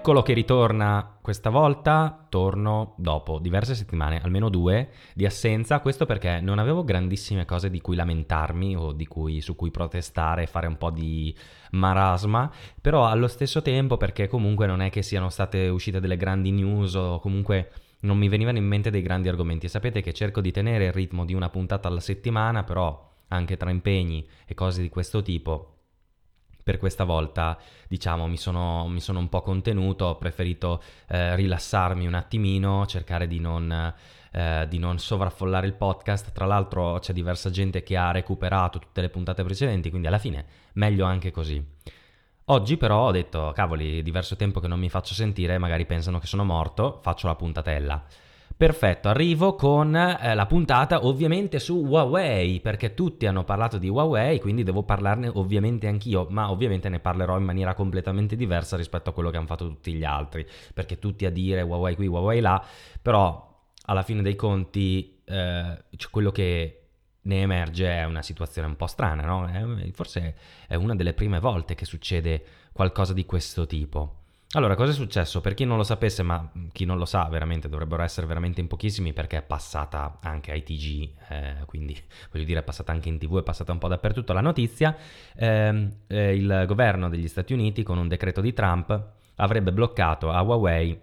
Eccolo che ritorna questa volta, torno dopo diverse settimane, almeno due, di assenza, questo perché non avevo grandissime cose di cui lamentarmi o cui, su cui protestare e fare un po' di marasma, però allo stesso tempo perché comunque non è che siano state uscite delle grandi news o comunque non mi venivano in mente dei grandi argomenti. Sapete che cerco di tenere il ritmo di una puntata alla settimana, però anche tra impegni e cose di questo tipo per questa volta, diciamo, mi sono, mi sono un po' contenuto, ho preferito eh, rilassarmi un attimino, cercare di non, eh, di non sovraffollare il podcast. Tra l'altro c'è diversa gente che ha recuperato tutte le puntate precedenti, quindi alla fine meglio anche così. Oggi però ho detto, cavoli, diverso tempo che non mi faccio sentire, magari pensano che sono morto, faccio la puntatella. Perfetto, arrivo con eh, la puntata ovviamente su Huawei, perché tutti hanno parlato di Huawei, quindi devo parlarne ovviamente anch'io, ma ovviamente ne parlerò in maniera completamente diversa rispetto a quello che hanno fatto tutti gli altri, perché tutti a dire Huawei qui, Huawei là, però alla fine dei conti eh, quello che ne emerge è una situazione un po' strana, no? È, forse è una delle prime volte che succede qualcosa di questo tipo. Allora, cosa è successo? Per chi non lo sapesse, ma chi non lo sa, veramente dovrebbero essere veramente in pochissimi perché è passata anche ai TG, eh, quindi voglio dire è passata anche in tv, è passata un po' dappertutto la notizia. Eh, eh, il governo degli Stati Uniti con un decreto di Trump avrebbe bloccato a Huawei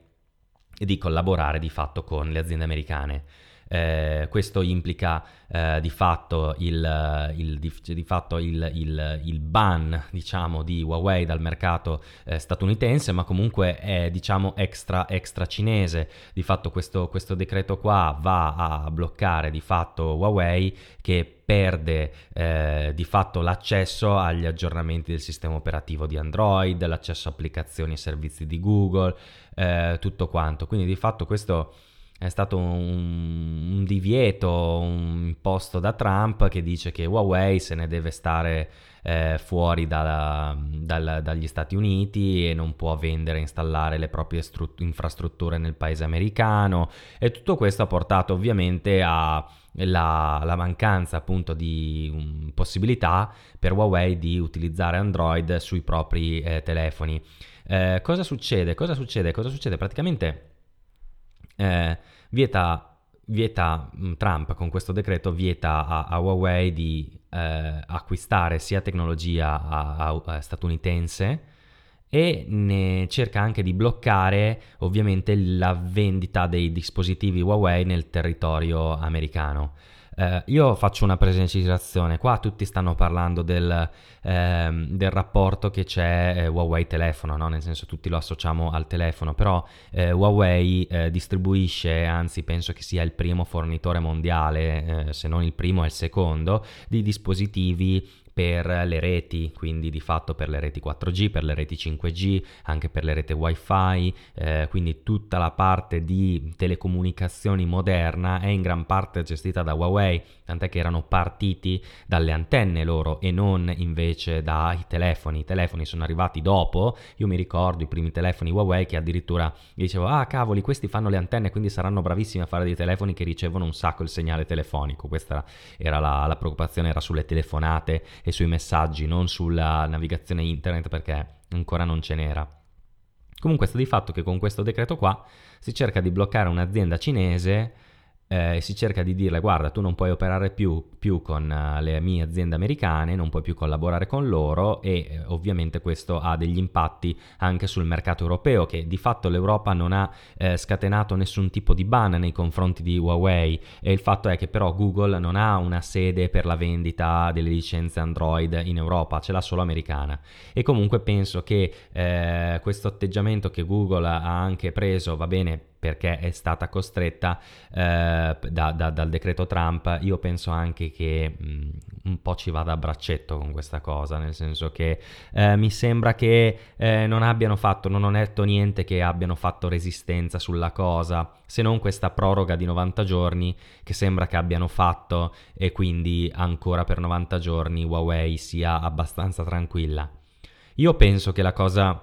di collaborare di fatto con le aziende americane. Eh, questo implica eh, di fatto, il, il, di, di fatto il, il, ban diciamo, di Huawei dal mercato eh, statunitense, ma comunque è diciamo, extra, extra cinese. Di fatto questo, questo decreto qua va a bloccare di fatto Huawei che perde eh, di fatto l'accesso agli aggiornamenti del sistema operativo di Android, l'accesso a applicazioni e servizi di Google, eh, tutto quanto. Quindi di fatto questo è stato un, un divieto imposto da Trump che dice che Huawei se ne deve stare eh, fuori da, da, dagli Stati Uniti e non può vendere e installare le proprie strut- infrastrutture nel paese americano e tutto questo ha portato ovviamente alla mancanza appunto di um, possibilità per Huawei di utilizzare Android sui propri eh, telefoni. Eh, cosa succede? Cosa succede? Cosa succede? Praticamente eh, vieta, vieta mm, Trump con questo decreto vieta a, a Huawei di eh, acquistare sia tecnologia a, a, statunitense e ne cerca anche di bloccare ovviamente la vendita dei dispositivi Huawei nel territorio americano. Eh, io faccio una precisazione, qua tutti stanno parlando del, ehm, del rapporto che c'è eh, Huawei-telefono, no? nel senso tutti lo associamo al telefono, però eh, Huawei eh, distribuisce, anzi penso che sia il primo fornitore mondiale, eh, se non il primo è il secondo, di dispositivi per le reti, quindi di fatto per le reti 4G, per le reti 5G, anche per le reti WiFi, eh, quindi tutta la parte di telecomunicazioni moderna è in gran parte gestita da Huawei, tant'è che erano partiti dalle antenne loro e non invece dai telefoni. I telefoni sono arrivati dopo, io mi ricordo i primi telefoni Huawei che addirittura dicevo "Ah, cavoli, questi fanno le antenne, quindi saranno bravissimi a fare dei telefoni che ricevono un sacco il segnale telefonico". Questa era la, la preoccupazione era sulle telefonate e sui messaggi, non sulla navigazione internet perché ancora non ce n'era. Comunque sta di fatto che con questo decreto qua si cerca di bloccare un'azienda cinese eh, si cerca di dirle guarda tu non puoi operare più, più con uh, le mie aziende americane, non puoi più collaborare con loro e eh, ovviamente questo ha degli impatti anche sul mercato europeo che di fatto l'Europa non ha eh, scatenato nessun tipo di ban nei confronti di Huawei. E il fatto è che però Google non ha una sede per la vendita delle licenze Android in Europa, ce l'ha solo americana. E comunque penso che eh, questo atteggiamento che Google ha anche preso va bene perché è stata costretta eh, da, da, dal decreto Trump, io penso anche che mh, mm, un po' ci vada a braccetto con questa cosa, nel senso che eh, mi sembra che eh, non abbiano fatto, non ho detto niente che abbiano fatto resistenza sulla cosa, se non questa proroga di 90 giorni che sembra che abbiano fatto e quindi ancora per 90 giorni Huawei sia abbastanza tranquilla. Io penso che la cosa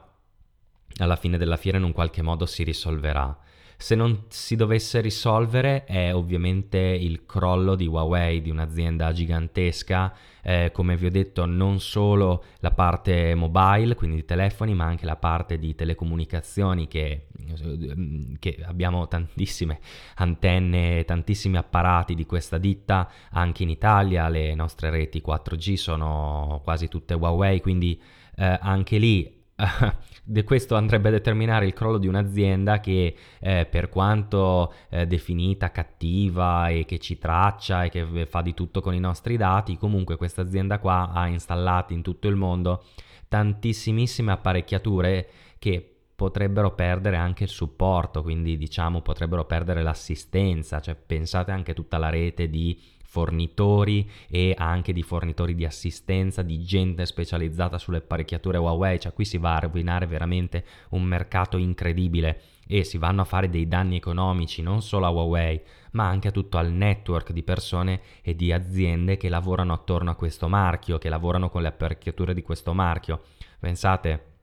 alla fine della fiera in un qualche modo si risolverà se non si dovesse risolvere è ovviamente il crollo di Huawei, di un'azienda gigantesca, eh, come vi ho detto non solo la parte mobile, quindi di telefoni, ma anche la parte di telecomunicazioni che, eh, che abbiamo tantissime antenne, tantissimi apparati di questa ditta, anche in Italia le nostre reti 4G sono quasi tutte Huawei, quindi eh, anche lì questo andrebbe a determinare il crollo di un'azienda che eh, per quanto eh, definita cattiva e che ci traccia e che fa di tutto con i nostri dati, comunque questa azienda qua ha installato in tutto il mondo tantissimissime apparecchiature che potrebbero perdere anche il supporto, quindi diciamo potrebbero perdere l'assistenza, cioè pensate anche tutta la rete di fornitori e anche di fornitori di assistenza, di gente specializzata sulle apparecchiature Huawei, cioè qui si va a rovinare veramente un mercato incredibile e si vanno a fare dei danni economici non solo a Huawei, ma anche a tutto il network di persone e di aziende che lavorano attorno a questo marchio, che lavorano con le apparecchiature di questo marchio. Pensate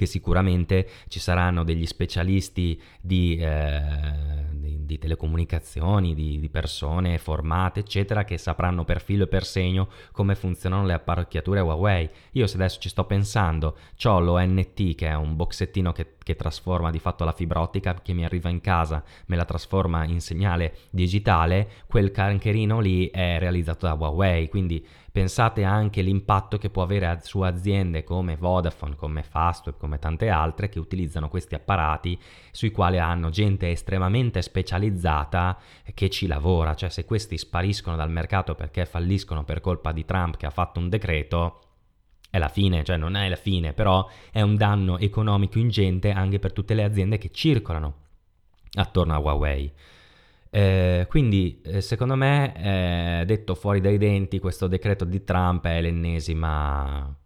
che sicuramente ci saranno degli specialisti di, eh, di, di telecomunicazioni, di, di, persone formate, eccetera, che sapranno per filo e per segno come funzionano le apparecchiature Huawei. Io se adesso ci sto pensando, ho l'ONT che è un boxettino che, che trasforma di fatto la fibra ottica che mi arriva in casa, me la trasforma in segnale digitale, quel cancherino lì è realizzato da Huawei, quindi Pensate anche all'impatto che può avere su aziende come Vodafone, come Fastweb, come tante altre che utilizzano questi apparati sui quali hanno gente estremamente specializzata che ci lavora, cioè se questi spariscono dal mercato perché falliscono per colpa di Trump che ha fatto un decreto, è la fine, cioè non è la fine, però è un danno economico ingente anche per tutte le aziende che circolano attorno a Huawei. Eh, quindi eh, secondo me, eh, detto fuori dai denti, questo decreto di Trump è l'ennesima,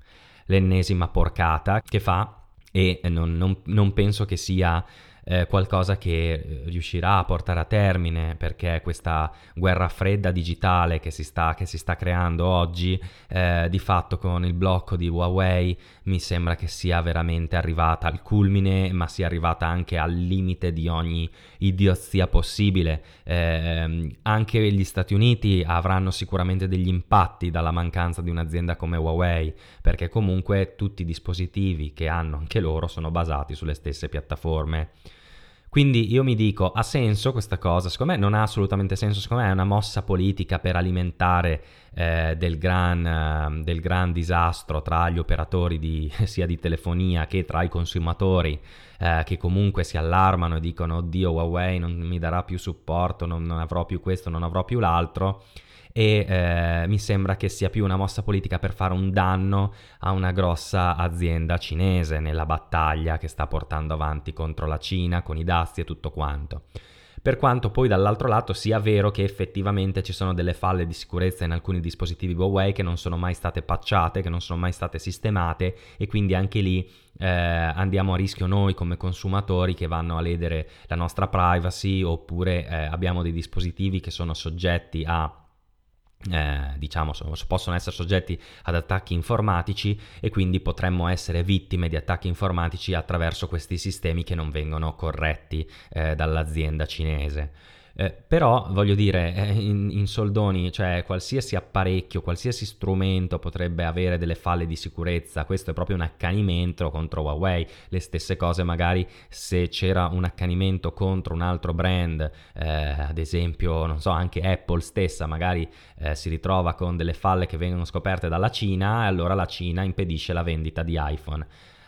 l'ennesima porcata che fa e non, non, non penso che sia eh, qualcosa che eh, riuscirà a portare a termine perché questa guerra fredda digitale che si sta, che si sta creando oggi eh, di fatto con il blocco di Huawei mi sembra che sia veramente arrivata al culmine ma sia arrivata anche al limite di ogni idiozia possibile. Eh, anche gli Stati Uniti avranno sicuramente degli impatti dalla mancanza di un'azienda come Huawei perché comunque tutti i dispositivi che hanno anche loro sono basati sulle stesse piattaforme quindi io mi dico, ha senso questa cosa? Secondo me non ha assolutamente senso, secondo me è una mossa politica per alimentare eh, del, gran, eh, del, gran, disastro tra gli operatori di, sia di telefonia che tra i consumatori eh, che comunque si allarmano e dicono oddio Huawei non mi darà più supporto, non, non avrò più questo, non avrò più l'altro. E eh, mi sembra che sia più una mossa politica per fare un danno a una grossa azienda cinese nella battaglia che sta portando avanti contro la Cina con i dazi e tutto quanto per quanto poi dall'altro lato sia vero che effettivamente ci sono delle falle di sicurezza in alcuni dispositivi Huawei che non sono mai state patchate, che non sono mai state sistemate e quindi anche lì eh, andiamo a rischio noi come consumatori che vanno a ledere la nostra privacy oppure eh, abbiamo dei dispositivi che sono soggetti a eh, diciamo possono essere soggetti ad attacchi informatici e quindi potremmo essere vittime di attacchi informatici attraverso questi sistemi che non vengono corretti eh, dall'azienda cinese. Eh, però voglio dire, eh, in, in, soldoni, cioè qualsiasi apparecchio, qualsiasi strumento potrebbe avere delle falle di sicurezza, questo è proprio un accanimento contro Huawei, le stesse cose magari se c'era un accanimento contro un altro brand, eh, ad esempio, non so, anche Apple stessa magari eh, si ritrova con delle falle che vengono scoperte dalla Cina e allora la Cina impedisce la vendita di iPhone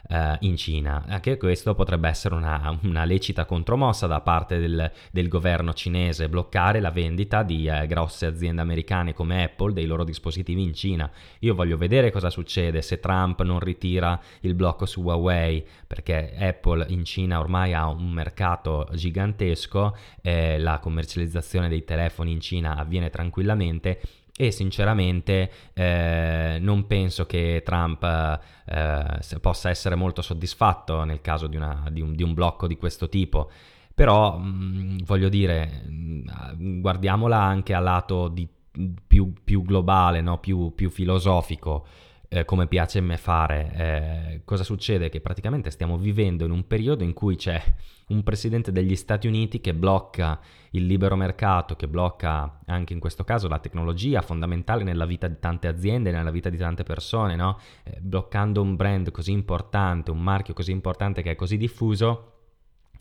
eh, in Cina. Anche questo potrebbe essere una, una lecita contromossa da parte del, del, governo cinese, bloccare la vendita di eh, grosse aziende americane come Apple dei loro dispositivi in Cina. Io voglio vedere cosa succede se Trump non ritira il blocco su Huawei, perché Apple in Cina ormai ha un mercato gigantesco, eh, la commercializzazione dei telefoni in Cina avviene tranquillamente e sinceramente eh, non penso che Trump eh, possa essere molto soddisfatto nel caso di, una, di, un, di un, blocco di questo tipo. Però mh, mm, voglio dire, mm, guardiamola anche a lato di, più, più, globale, no? più, più, filosofico, eh, come piace a me fare. Eh, cosa succede? Che praticamente stiamo vivendo in un periodo in cui c'è un presidente degli Stati Uniti che blocca il libero mercato, che blocca anche in questo caso la tecnologia fondamentale nella vita di tante aziende, nella vita di tante persone, no? eh, bloccando un brand così importante, un marchio così importante che è così diffuso,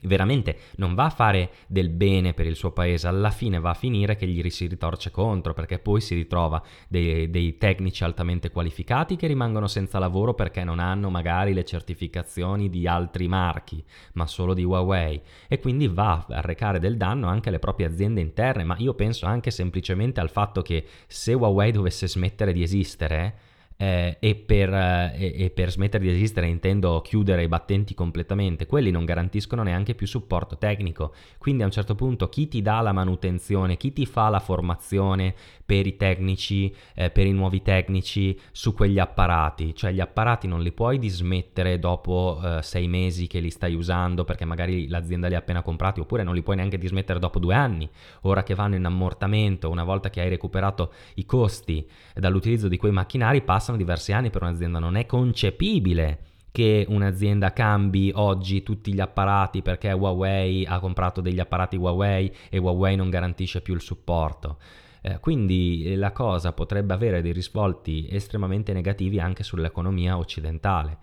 veramente non va a fare del bene per il suo paese, alla fine va a finire che gli si ritorce contro perché poi si ritrova dei, dei, tecnici altamente qualificati che rimangono senza lavoro perché non hanno magari le certificazioni di altri marchi, ma solo di Huawei. E quindi va a arrecare del danno anche alle proprie aziende interne, ma io penso anche semplicemente al fatto che se Huawei dovesse smettere di esistere, eh, e, per, eh, e, per, smettere di esistere intendo chiudere i battenti completamente, quelli non garantiscono neanche più supporto tecnico, quindi a un certo punto chi ti dà la manutenzione, chi ti fa la formazione per i tecnici, eh, per i nuovi tecnici su quegli apparati, cioè gli apparati non li puoi dismettere dopo eh, sei mesi che li stai usando perché magari l'azienda li ha appena comprati oppure non li puoi neanche dismettere dopo due anni, ora che vanno in ammortamento, una volta che hai recuperato i costi dall'utilizzo di quei macchinari, passa passano diversi anni per un'azienda, non è concepibile che un'azienda cambi oggi tutti gli apparati perché Huawei ha comprato degli apparati Huawei e Huawei non garantisce più il supporto. Eh, quindi eh, la cosa potrebbe avere dei risvolti estremamente negativi anche sull'economia occidentale.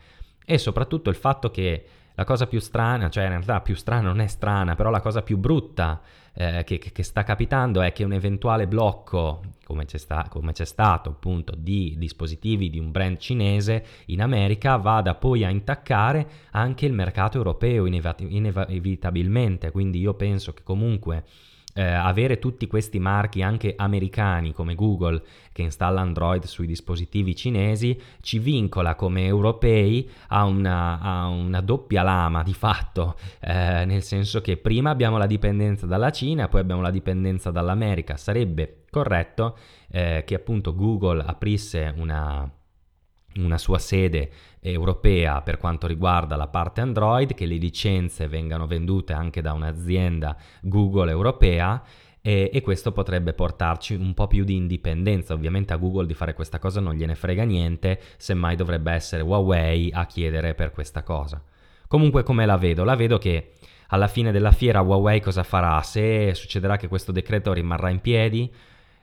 E soprattutto il fatto che la cosa più strana, cioè in realtà più strana non è strana, però la cosa più brutta eh, che, che, sta capitando è che un eventuale blocco, come c'è, sta, come c'è, stato appunto, di dispositivi di un brand cinese in America, vada poi a intaccare anche il mercato europeo inevitabilmente. Quindi io penso che comunque eh, avere tutti questi marchi anche americani come Google che installa Android sui dispositivi cinesi ci vincola come europei a una, a una doppia lama di fatto, eh, nel senso che prima abbiamo la dipendenza dalla Cina, poi abbiamo la dipendenza dall'America. Sarebbe corretto eh, che appunto Google aprisse una una sua sede europea per quanto riguarda la parte Android, che le licenze vengano vendute anche da un'azienda Google europea e, e, questo potrebbe portarci un po' più di indipendenza. Ovviamente a Google di fare questa cosa non gliene frega niente, semmai dovrebbe essere Huawei a chiedere per questa cosa. Comunque come la vedo? La vedo che alla fine della fiera Huawei cosa farà? Se succederà che questo decreto rimarrà in piedi,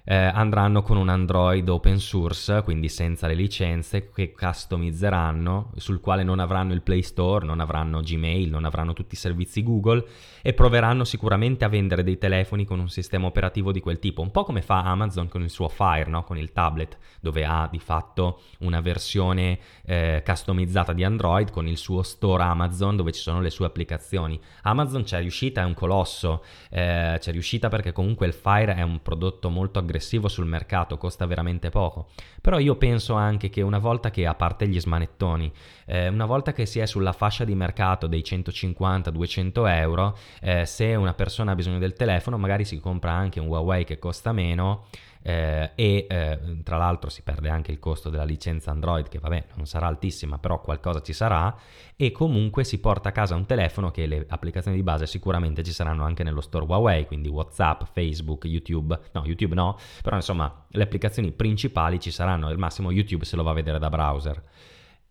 eh, andranno con un Android open source, quindi senza le licenze, che customizzeranno, sul quale non avranno il Play Store, non avranno Gmail, non avranno tutti i servizi Google e proveranno sicuramente a vendere dei telefoni con un sistema operativo di quel tipo, un po' come fa Amazon con il suo Fire, no? con il tablet, dove ha di fatto una versione eh, customizzata di Android con il suo store Amazon dove ci sono le sue applicazioni. Amazon c'è riuscita, è un colosso, eh, c'è riuscita perché comunque il Fire è un prodotto molto aggressivo aggressivo sul mercato, costa veramente poco. Però io penso anche che una volta che, a parte gli smanettoni, eh, una volta che si è sulla fascia di mercato dei 150-200 euro, eh, se una persona ha bisogno del telefono, magari si compra anche un Huawei che costa meno eh, e eh, tra l'altro si perde anche il costo della licenza Android che vabbè non sarà altissima però qualcosa ci sarà. E comunque si porta a casa un telefono che le applicazioni di base sicuramente ci saranno anche nello store Huawei quindi Whatsapp, Facebook, YouTube. No YouTube no però insomma le applicazioni principali ci saranno al massimo YouTube se lo va a vedere da browser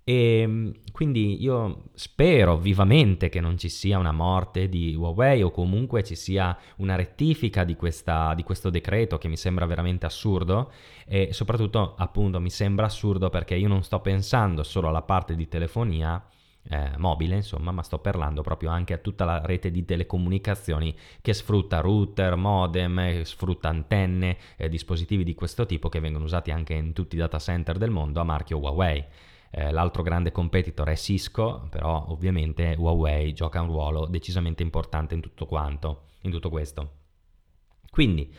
e ehm, quindi io spero vivamente che non ci sia una morte di Huawei o comunque ci sia una rettifica di, questa, di questo decreto che mi sembra veramente assurdo e soprattutto appunto mi sembra assurdo perché io non sto pensando solo alla parte di telefonia eh, mobile, insomma, ma sto parlando proprio anche a tutta la rete di telecomunicazioni che sfrutta router, modem, sfrutta antenne, eh, dispositivi di questo tipo che vengono usati anche in tutti i data center del mondo a marchio Huawei. Eh, l'altro grande competitor è Cisco, però ovviamente Huawei gioca un ruolo decisamente importante in tutto quanto, in tutto questo. Quindi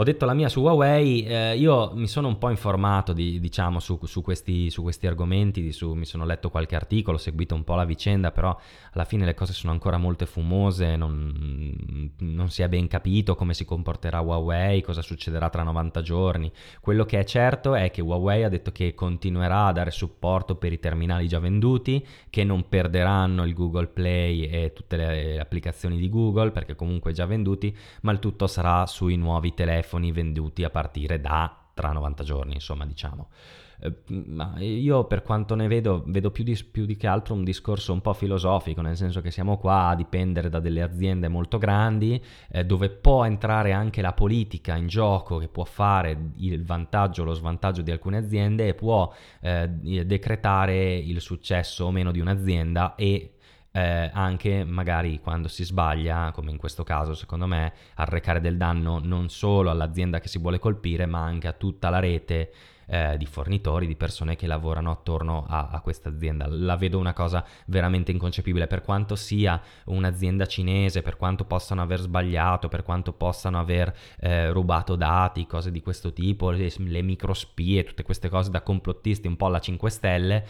ho detto la mia su Huawei, eh, io mi sono un po' informato di, diciamo, su, su, questi, su, questi, argomenti, su, mi sono letto qualche articolo, ho seguito un po' la vicenda, però alla fine le cose sono ancora molto fumose, non, non, si è ben capito come si comporterà Huawei, cosa succederà tra 90 giorni. Quello che è certo è che Huawei ha detto che continuerà a dare supporto per i terminali già venduti, che non perderanno il Google Play e tutte le applicazioni di Google, perché comunque già venduti, ma il tutto sarà sui nuovi telefoni telefoni venduti a partire da tra 90 giorni, insomma, diciamo. Eh, io per quanto ne vedo, vedo più di, più di, che altro un discorso un po' filosofico, nel senso che siamo qua a dipendere da delle aziende molto grandi, eh, dove può entrare anche la politica in gioco, che può fare il vantaggio o lo svantaggio di alcune aziende e può eh, decretare il successo o meno di un'azienda e eh, anche magari quando si sbaglia, come in questo caso secondo me, arrecare del danno non solo all'azienda che si vuole colpire, ma anche a tutta la rete eh, di fornitori, di persone che lavorano attorno a, a questa azienda. La vedo una cosa veramente inconcepibile, per quanto sia un'azienda cinese, per quanto possano aver sbagliato, per quanto possano aver eh, rubato dati, cose di questo tipo, le, le microspie, tutte queste cose da complottisti un po' alla 5 Stelle.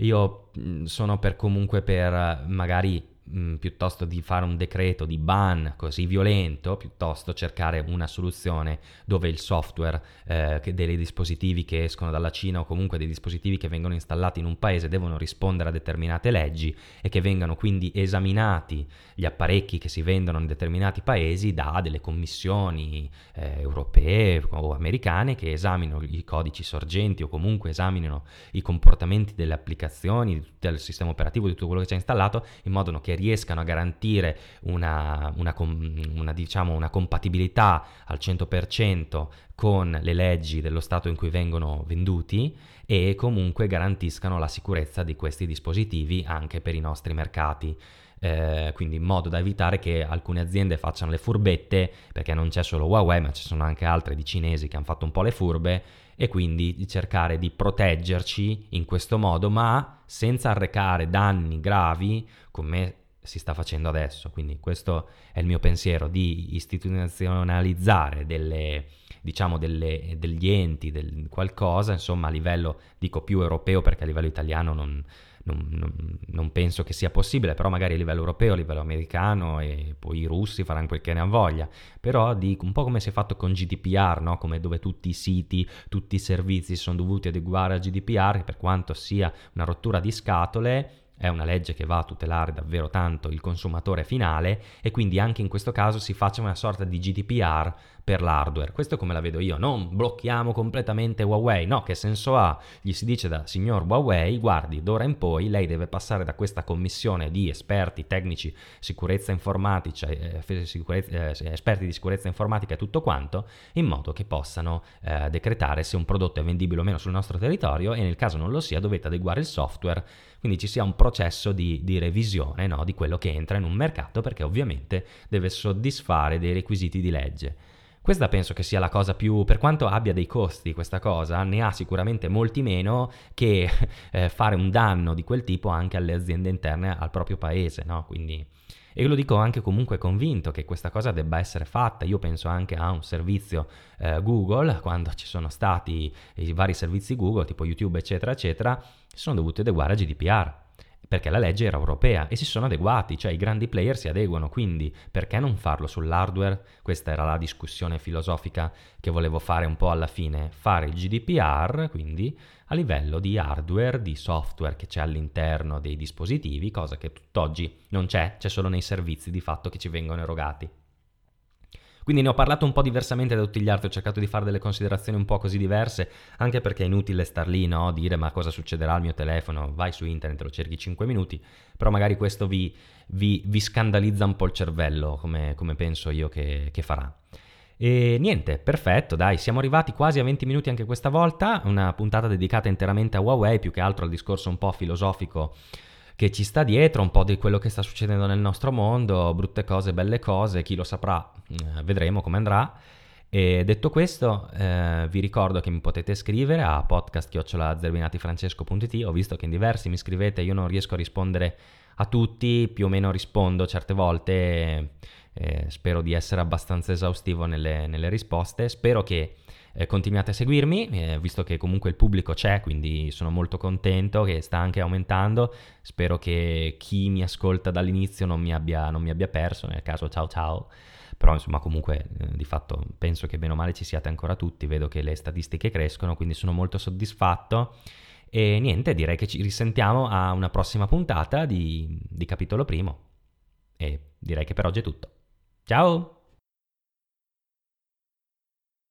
Io sono per comunque per magari mh, mm, piuttosto di fare un decreto di ban così violento, piuttosto cercare una soluzione dove il software eh, dei dispositivi che escono dalla Cina o comunque dei dispositivi che vengono installati in un paese devono rispondere a determinate leggi e che vengano quindi esaminati gli apparecchi che si vendono in determinati paesi da delle commissioni eh, europee o americane che esaminino i codici sorgenti o comunque esaminino i comportamenti delle applicazioni, del sistema operativo, di tutto quello che c'è installato, in modo che riescano a garantire una, una, una, diciamo, una compatibilità al 100% con le leggi dello Stato in cui vengono venduti e comunque garantiscano la sicurezza di questi dispositivi anche per i nostri mercati. Eh, quindi in modo da evitare che alcune aziende facciano le furbette, perché non c'è solo Huawei, ma ci sono anche altre di cinesi che hanno fatto un po' le furbe, e quindi di cercare di proteggerci in questo modo, ma senza arrecare danni gravi come si sta facendo adesso. Quindi questo è il mio pensiero di istituzionalizzare delle, diciamo delle, degli enti, del qualcosa, insomma a livello, dico più europeo perché a livello italiano non, non, non, penso che sia possibile, però magari a livello europeo, a livello americano e poi i russi faranno quel che ne hanno voglia, però dico un po' come si è fatto con GDPR, no? come dove tutti i siti, tutti i servizi sono dovuti adeguare a GDPR, per quanto sia una rottura di scatole, è una legge che va a tutelare davvero tanto il consumatore finale e quindi anche in questo caso si faccia una sorta di GDPR per l'hardware. Questo è come la vedo io, non blocchiamo completamente Huawei, no, che senso ha? Gli si dice da signor Huawei, guardi, d'ora in poi lei deve passare da questa commissione di esperti tecnici, sicurezza informatica, eh, sicurezza, eh, esperti di sicurezza informatica e tutto quanto, in modo che possano eh, decretare se un prodotto è vendibile o meno sul nostro territorio e nel caso non lo sia dovete adeguare il software quindi ci sia un processo di, di revisione no, di quello che entra in un mercato perché ovviamente deve soddisfare dei requisiti di legge. Questa penso che sia la cosa più, per quanto abbia dei costi questa cosa, ne ha sicuramente molti meno che eh, fare un danno di quel tipo anche alle aziende interne al proprio paese, no? Quindi, e lo dico anche comunque convinto che questa cosa debba essere fatta. Io penso anche a un servizio eh, Google, quando ci sono stati i vari servizi Google, tipo YouTube, eccetera, eccetera, sono dovuti adeguare a GDPR perché la legge era europea e si sono adeguati, cioè i grandi player si adeguano, quindi perché non farlo sull'hardware? Questa era la discussione filosofica che volevo fare un po' alla fine, fare il GDPR, quindi a livello di hardware, di software che c'è all'interno dei dispositivi, cosa che tutt'oggi non c'è, c'è solo nei servizi di fatto che ci vengono erogati. Quindi ne ho parlato un po' diversamente da tutti gli altri, ho cercato di fare delle considerazioni un po' così diverse, anche perché è inutile star lì, no? Dire ma cosa succederà al mio telefono, vai su internet, lo cerchi 5 minuti, però magari questo vi, vi, vi scandalizza un po' il cervello, come, come penso io che, che farà. E niente, perfetto, dai, siamo arrivati quasi a 20 minuti anche questa volta, una puntata dedicata interamente a Huawei, più che altro al discorso un po' filosofico che ci sta dietro, un po' di quello che sta succedendo nel nostro mondo, brutte cose, belle cose, chi lo saprà, eh, vedremo come andrà. E detto questo, eh, vi ricordo che mi potete scrivere a podcast.zerbinatifrancesco.it. Ho visto che in diversi mi scrivete, io non riesco a rispondere a tutti, più o meno rispondo certe volte. Eh, spero di essere abbastanza esaustivo nelle, nelle risposte. Spero che eh, continuate a seguirmi, eh, visto che comunque il pubblico c'è, quindi sono molto contento che sta anche aumentando. Spero che chi mi ascolta dall'inizio non mi abbia, non mi abbia perso, nel caso ciao ciao. Però insomma comunque eh, di fatto penso che bene o male ci siate ancora tutti, vedo che le statistiche crescono, quindi sono molto soddisfatto. E niente, direi che ci risentiamo a una prossima puntata di, di capitolo primo. E direi che per oggi è tutto. Ciao!